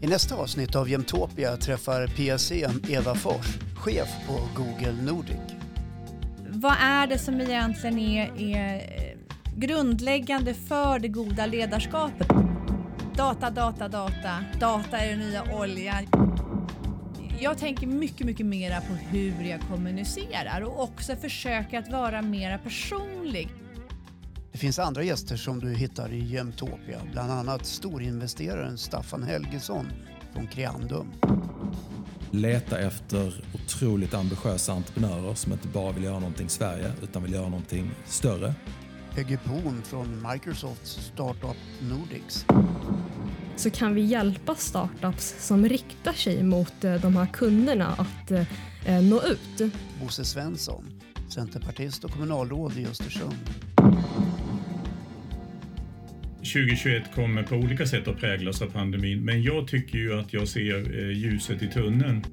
I nästa avsnitt av Jämtopia träffar PSE Eva Fors, chef på Google Nordic. Vad är det som egentligen är, är eh, grundläggande för det goda ledarskapet? Data, data, data. Data är den nya oljan. Jag tänker mycket, mycket mera på hur jag kommunicerar och också försöker att vara mera personlig. Det finns andra gäster som du hittar i Jämtopia, bland annat storinvesteraren Staffan Helgesson från Creandum. Leta efter otroligt ambitiösa entreprenörer som inte bara vill göra någonting i Sverige utan vill göra någonting större. Peggy Poon från Microsofts startup Nordics. Så kan vi hjälpa startups som riktar sig mot eh, de här kunderna att eh, nå ut. Bosse Svensson, centerpartist och kommunalråd i Östersund. 2021 kommer på olika sätt att präglas av pandemin, men jag tycker ju att jag ser eh, ljuset i tunneln.